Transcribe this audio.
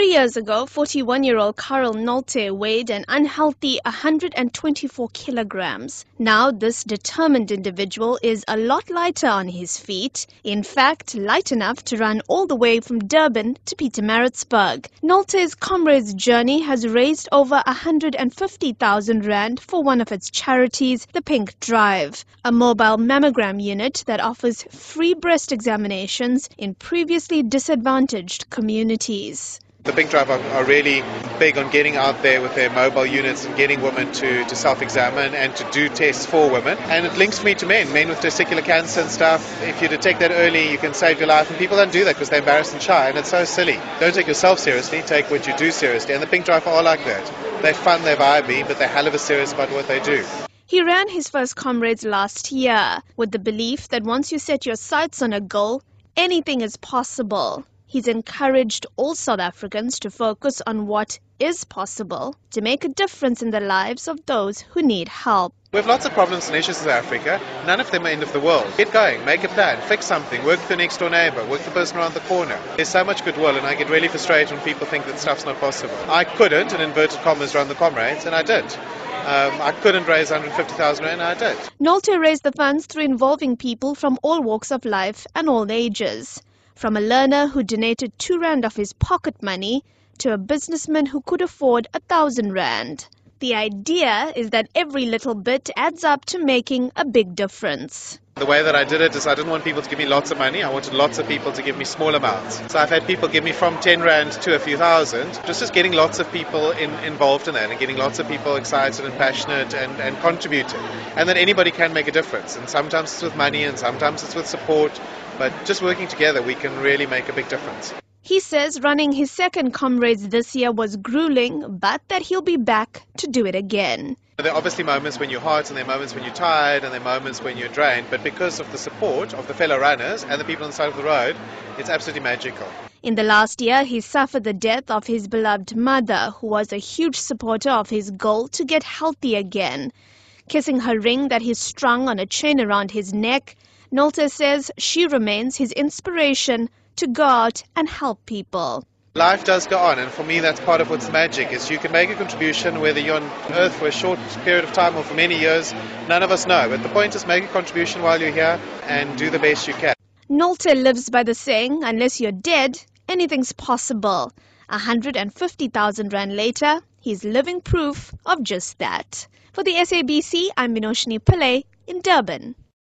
Three years ago, 41 year old Carl Nolte weighed an unhealthy 124 kilograms. Now, this determined individual is a lot lighter on his feet. In fact, light enough to run all the way from Durban to Pietermaritzburg. Nolte's comrade's journey has raised over 150,000 Rand for one of its charities, the Pink Drive, a mobile mammogram unit that offers free breast examinations in previously disadvantaged communities. The Pink Drive are, are, really big on getting out there with their mobile units and getting women to, to self-examine and to do tests for women. And it links me to men, men with testicular cancer and stuff. If you detect that early, you can save your life. And people don't do that because they're embarrassed and shy, and it's so silly. Don't take yourself seriously, take what you do seriously. And the Pink Drive are like that. They're fun, they're vibey, but they're hell of a serious about what they do. He ran his first comrades last year with the belief that once you set your sights on a goal, anything is possible. He's encouraged all South Africans to focus on what is possible to make a difference in the lives of those who need help. We have lots of problems and issues in South Africa. None of them are end of the world. Get going, make a plan, fix something, work with your next door neighbor, work with the person around the corner. There's so much goodwill, and I get really frustrated when people think that stuff's not possible. I couldn't, in inverted commas, run the comrades, and I did. Um, I couldn't raise 150,000 rand, and I did. Nolte raised the funds through involving people from all walks of life and all ages from a learner who donated two rand of his pocket money to a businessman who could afford a thousand rand. The idea is that every little bit adds up to making a big difference. The way that I did it is I didn't want people to give me lots of money. I wanted lots of people to give me small amounts. So I've had people give me from 10 rand to a few thousand. Just just getting lots of people in, involved in that and getting lots of people excited and passionate and, and contributing. And then anybody can make a difference. And sometimes it's with money and sometimes it's with support. But just working together, we can really make a big difference. He says running his second comrades this year was grueling, but that he'll be back to do it again. There are obviously moments when you're hot and there are moments when you're tired and there are moments when you're drained, but because of the support of the fellow runners and the people on the side of the road, it's absolutely magical. In the last year, he suffered the death of his beloved mother, who was a huge supporter of his goal to get healthy again. Kissing her ring that he strung on a chain around his neck, Nolte says she remains his inspiration to go out and help people. Life does go on, and for me, that's part of what's magic. Is you can make a contribution whether you're on Earth for a short period of time or for many years. None of us know, but the point is make a contribution while you're here and do the best you can. Nolte lives by the saying, "Unless you're dead, anything's possible." 150,000 rand later, he's living proof of just that. For the SABC, I'm Minoshni Pillay in Durban.